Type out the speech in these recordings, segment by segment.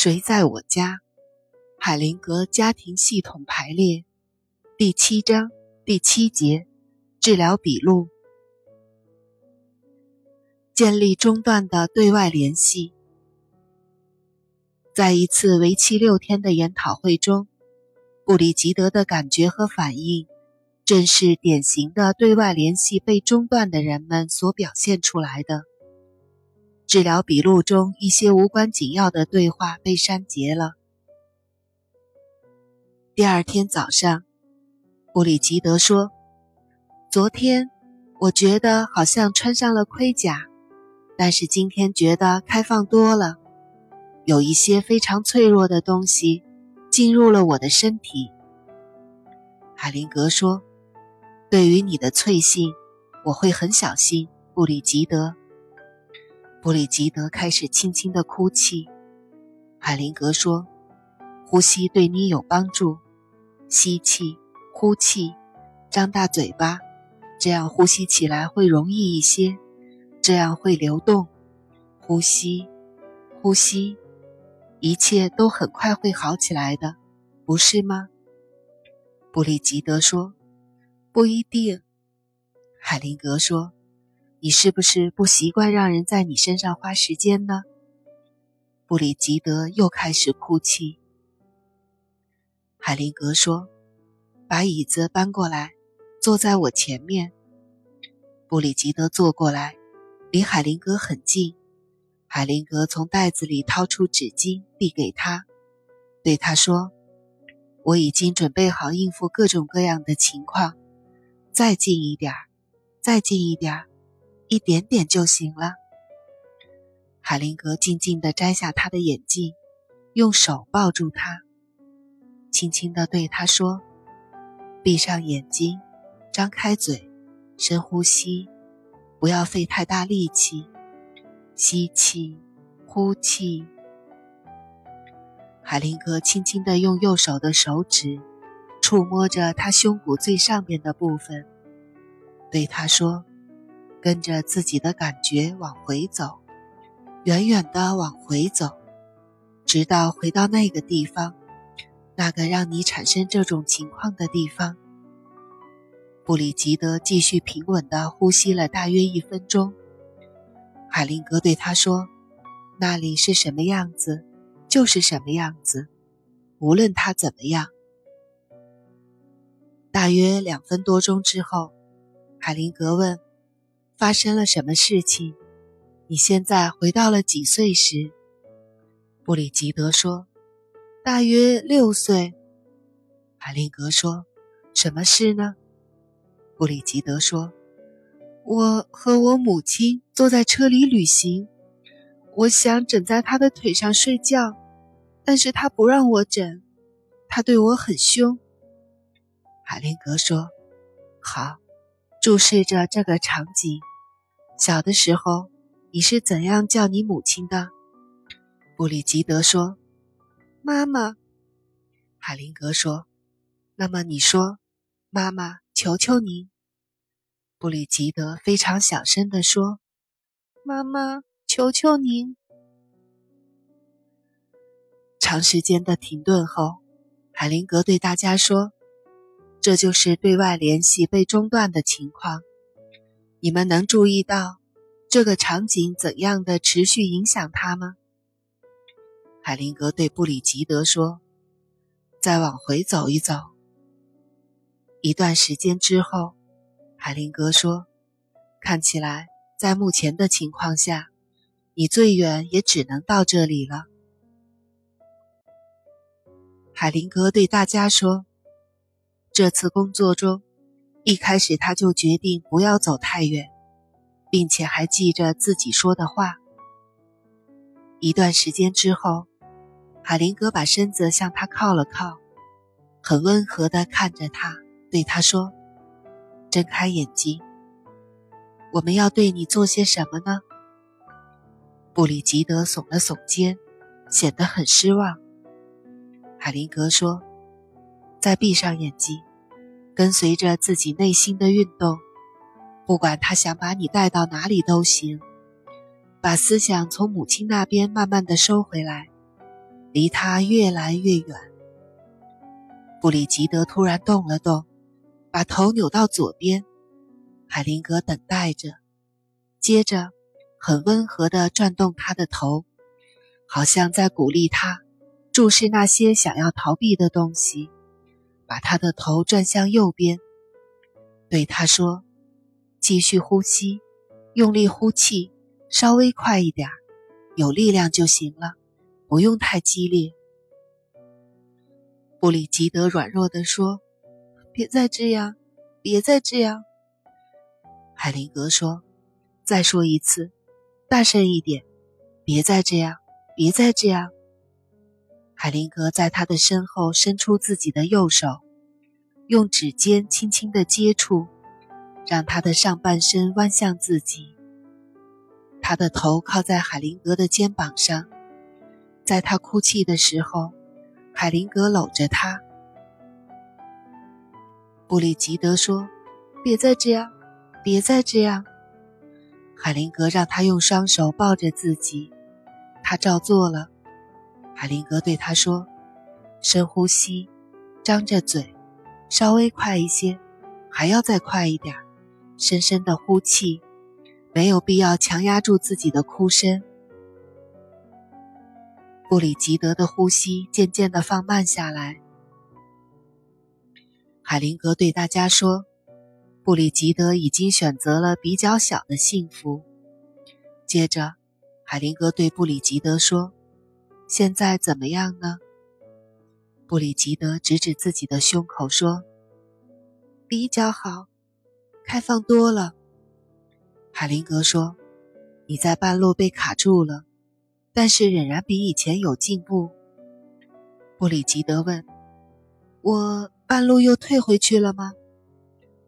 谁在我家？海灵格家庭系统排列，第七章第七节，治疗笔录。建立中断的对外联系。在一次为期六天的研讨会中，布里吉德的感觉和反应，正是典型的对外联系被中断的人们所表现出来的。治疗笔录中一些无关紧要的对话被删节了。第二天早上，布里吉德说：“昨天我觉得好像穿上了盔甲，但是今天觉得开放多了。有一些非常脆弱的东西进入了我的身体。”海灵格说：“对于你的脆性，我会很小心。”布里吉德。布里吉德开始轻轻的哭泣。海灵格说：“呼吸对你有帮助，吸气，呼气，张大嘴巴，这样呼吸起来会容易一些，这样会流动。呼吸，呼吸，一切都很快会好起来的，不是吗？”布里吉德说：“不一定。”海灵格说。你是不是不习惯让人在你身上花时间呢？布里吉德又开始哭泣。海灵格说：“把椅子搬过来，坐在我前面。”布里吉德坐过来，离海灵格很近。海灵格从袋子里掏出纸巾递给他，对他说：“我已经准备好应付各种各样的情况。再近一点儿再近一点儿一点点就行了。海灵格静静地摘下他的眼镜，用手抱住他，轻轻地对他说：“闭上眼睛，张开嘴，深呼吸，不要费太大力气，吸气，呼气。”海灵格轻轻地用右手的手指触摸着他胸骨最上面的部分，对他说。跟着自己的感觉往回走，远远的往回走，直到回到那个地方，那个让你产生这种情况的地方。布里吉德继续平稳的呼吸了大约一分钟。海灵格对他说：“那里是什么样子，就是什么样子，无论它怎么样。”大约两分多钟之后，海灵格问。发生了什么事情？你现在回到了几岁时？布里吉德说：“大约六岁。”海灵格说：“什么事呢？”布里吉德说：“我和我母亲坐在车里旅行，我想枕在她的腿上睡觉，但是她不让我枕，她对我很凶。”海灵格说：“好。”注视着这个场景。小的时候，你是怎样叫你母亲的？布里吉德说：“妈妈。”海灵格说：“那么你说，妈妈，求求您。”布里吉德非常小声地说：“妈妈，求求您。”长时间的停顿后，海灵格对大家说：“这就是对外联系被中断的情况。”你们能注意到这个场景怎样的持续影响他吗？海灵格对布里吉德说：“再往回走一走。”一段时间之后，海灵格说：“看起来，在目前的情况下，你最远也只能到这里了。”海灵格对大家说：“这次工作中。”一开始他就决定不要走太远，并且还记着自己说的话。一段时间之后，海灵格把身子向他靠了靠，很温和地看着他，对他说：“睁开眼睛。我们要对你做些什么呢？”布里吉德耸了耸肩，显得很失望。海灵格说：“再闭上眼睛。”跟随着自己内心的运动，不管他想把你带到哪里都行。把思想从母亲那边慢慢的收回来，离他越来越远。布里吉德突然动了动，把头扭到左边。海灵格等待着，接着很温和的转动他的头，好像在鼓励他注视那些想要逃避的东西。把他的头转向右边，对他说：“继续呼吸，用力呼气，稍微快一点，有力量就行了，不用太激烈。”布里吉德软弱地说：“别再这样，别再这样。”海灵格说：“再说一次，大声一点，别再这样，别再这样。”海灵格在他的身后伸出自己的右手，用指尖轻轻的接触，让他的上半身弯向自己。他的头靠在海灵格的肩膀上，在他哭泣的时候。海灵格搂着他，布里吉德说：“别再这样，别再这样。”海灵格让他用双手抱着自己，他照做了。海灵格对他说：“深呼吸，张着嘴，稍微快一些，还要再快一点，深深的呼气，没有必要强压住自己的哭声。”布里吉德的呼吸渐渐的放慢下来。海灵格对大家说：“布里吉德已经选择了比较小的幸福。”接着，海灵格对布里吉德说：“现在怎么样呢？”布里吉德指指自己的胸口说：“比较好，开放多了。”海灵格说：“你在半路被卡住了。”但是仍然比以前有进步。布里吉德问：“我半路又退回去了吗？”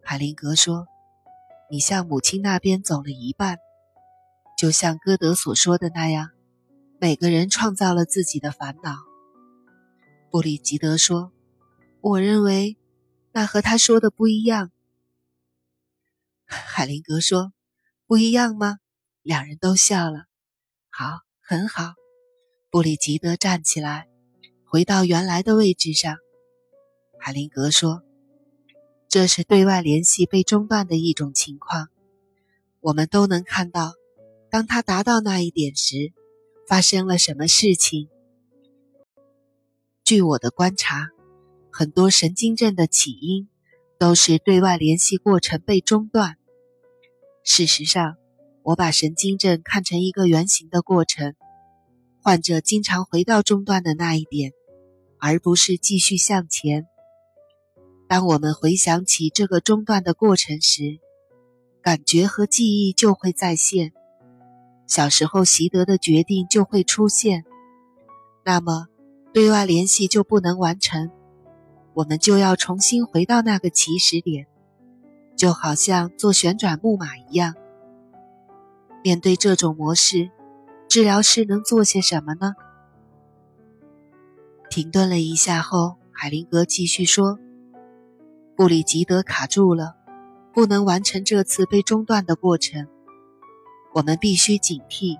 海灵格说：“你向母亲那边走了一半，就像歌德所说的那样，每个人创造了自己的烦恼。”布里吉德说：“我认为那和他说的不一样。”海灵格说：“不一样吗？”两人都笑了。好。很好，布里吉德站起来，回到原来的位置上。海灵格说：“这是对外联系被中断的一种情况。我们都能看到，当他达到那一点时，发生了什么事情。据我的观察，很多神经症的起因都是对外联系过程被中断。事实上，我把神经症看成一个圆形的过程。”患者经常回到中断的那一点，而不是继续向前。当我们回想起这个中断的过程时，感觉和记忆就会再现，小时候习得的决定就会出现。那么，对外联系就不能完成，我们就要重新回到那个起始点，就好像做旋转木马一样。面对这种模式。治疗师能做些什么呢？停顿了一下后，海灵格继续说：“布里吉德卡住了，不能完成这次被中断的过程。我们必须警惕，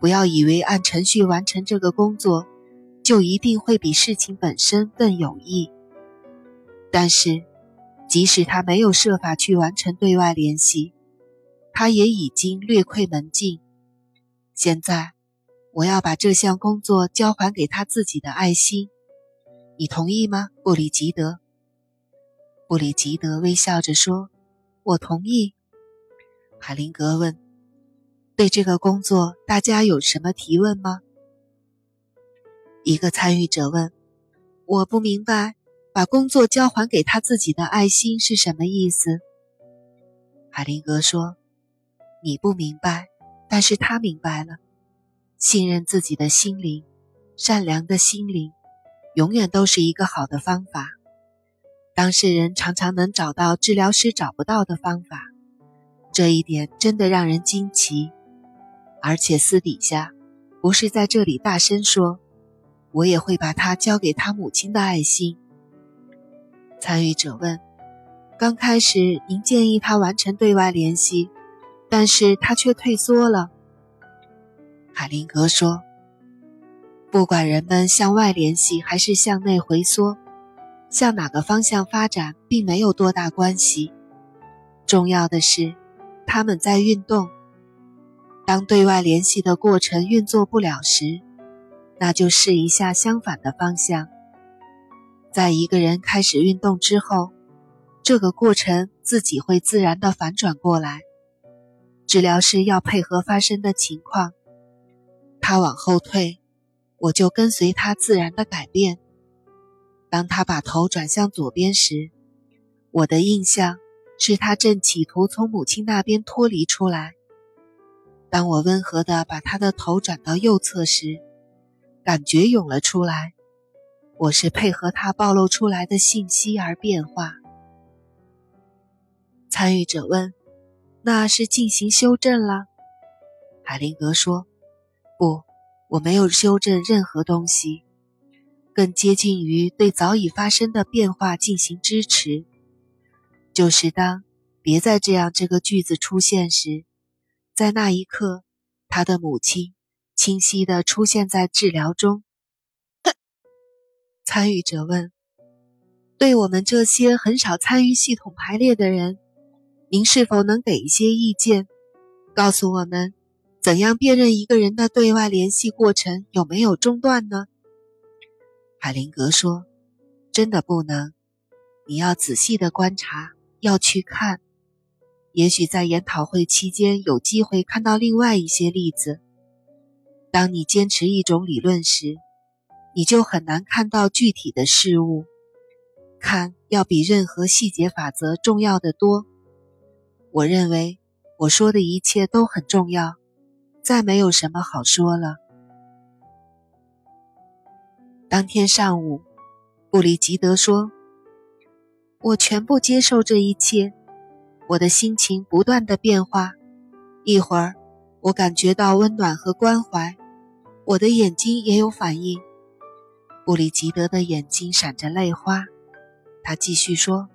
不要以为按程序完成这个工作，就一定会比事情本身更有益。但是，即使他没有设法去完成对外联系，他也已经略窥门径。”现在，我要把这项工作交还给他自己的爱心，你同意吗，布里吉德？布里吉德微笑着说：“我同意。”海灵格问：“对这个工作，大家有什么提问吗？”一个参与者问：“我不明白，把工作交还给他自己的爱心是什么意思？”海灵格说：“你不明白。”但是他明白了，信任自己的心灵，善良的心灵，永远都是一个好的方法。当事人常常能找到治疗师找不到的方法，这一点真的让人惊奇。而且私底下，不是在这里大声说，我也会把他交给他母亲的爱心。参与者问：刚开始您建议他完成对外联系？但是他却退缩了。海灵格说：“不管人们向外联系还是向内回缩，向哪个方向发展并没有多大关系。重要的是，他们在运动。当对外联系的过程运作不了时，那就试一下相反的方向。在一个人开始运动之后，这个过程自己会自然的反转过来。治疗师要配合发生的情况，他往后退，我就跟随他自然的改变。当他把头转向左边时，我的印象是他正企图从母亲那边脱离出来。当我温和地把他的头转到右侧时，感觉涌了出来。我是配合他暴露出来的信息而变化。参与者问：“那是进行修正了？”海灵格说：“不，我没有修正任何东西，更接近于对早已发生的变化进行支持。就是当‘别再这样’这个句子出现时。”在那一刻，他的母亲清晰地出现在治疗中。参与者问：“对我们这些很少参与系统排列的人，您是否能给一些意见，告诉我们怎样辨认一个人的对外联系过程有没有中断呢？”海灵格说：“真的不能，你要仔细的观察，要去看。”也许在研讨会期间有机会看到另外一些例子。当你坚持一种理论时，你就很难看到具体的事物。看要比任何细节法则重要的多。我认为我说的一切都很重要，再没有什么好说了。当天上午，布里吉德说：“我全部接受这一切。”我的心情不断的变化，一会儿我感觉到温暖和关怀，我的眼睛也有反应。布里吉德的眼睛闪着泪花，他继续说：“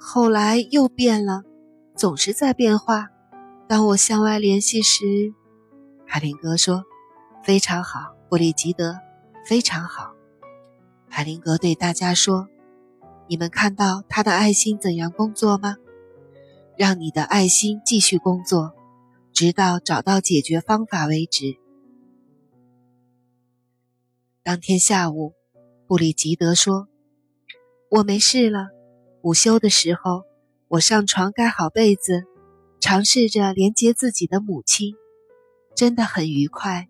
后来又变了，总是在变化。当我向外联系时，海林格说：‘非常好，布里吉德，非常好。’海林格对大家说：‘你们看到他的爱心怎样工作吗？’”让你的爱心继续工作，直到找到解决方法为止。当天下午，布里吉德说：“我没事了。午休的时候，我上床盖好被子，尝试着连接自己的母亲，真的很愉快。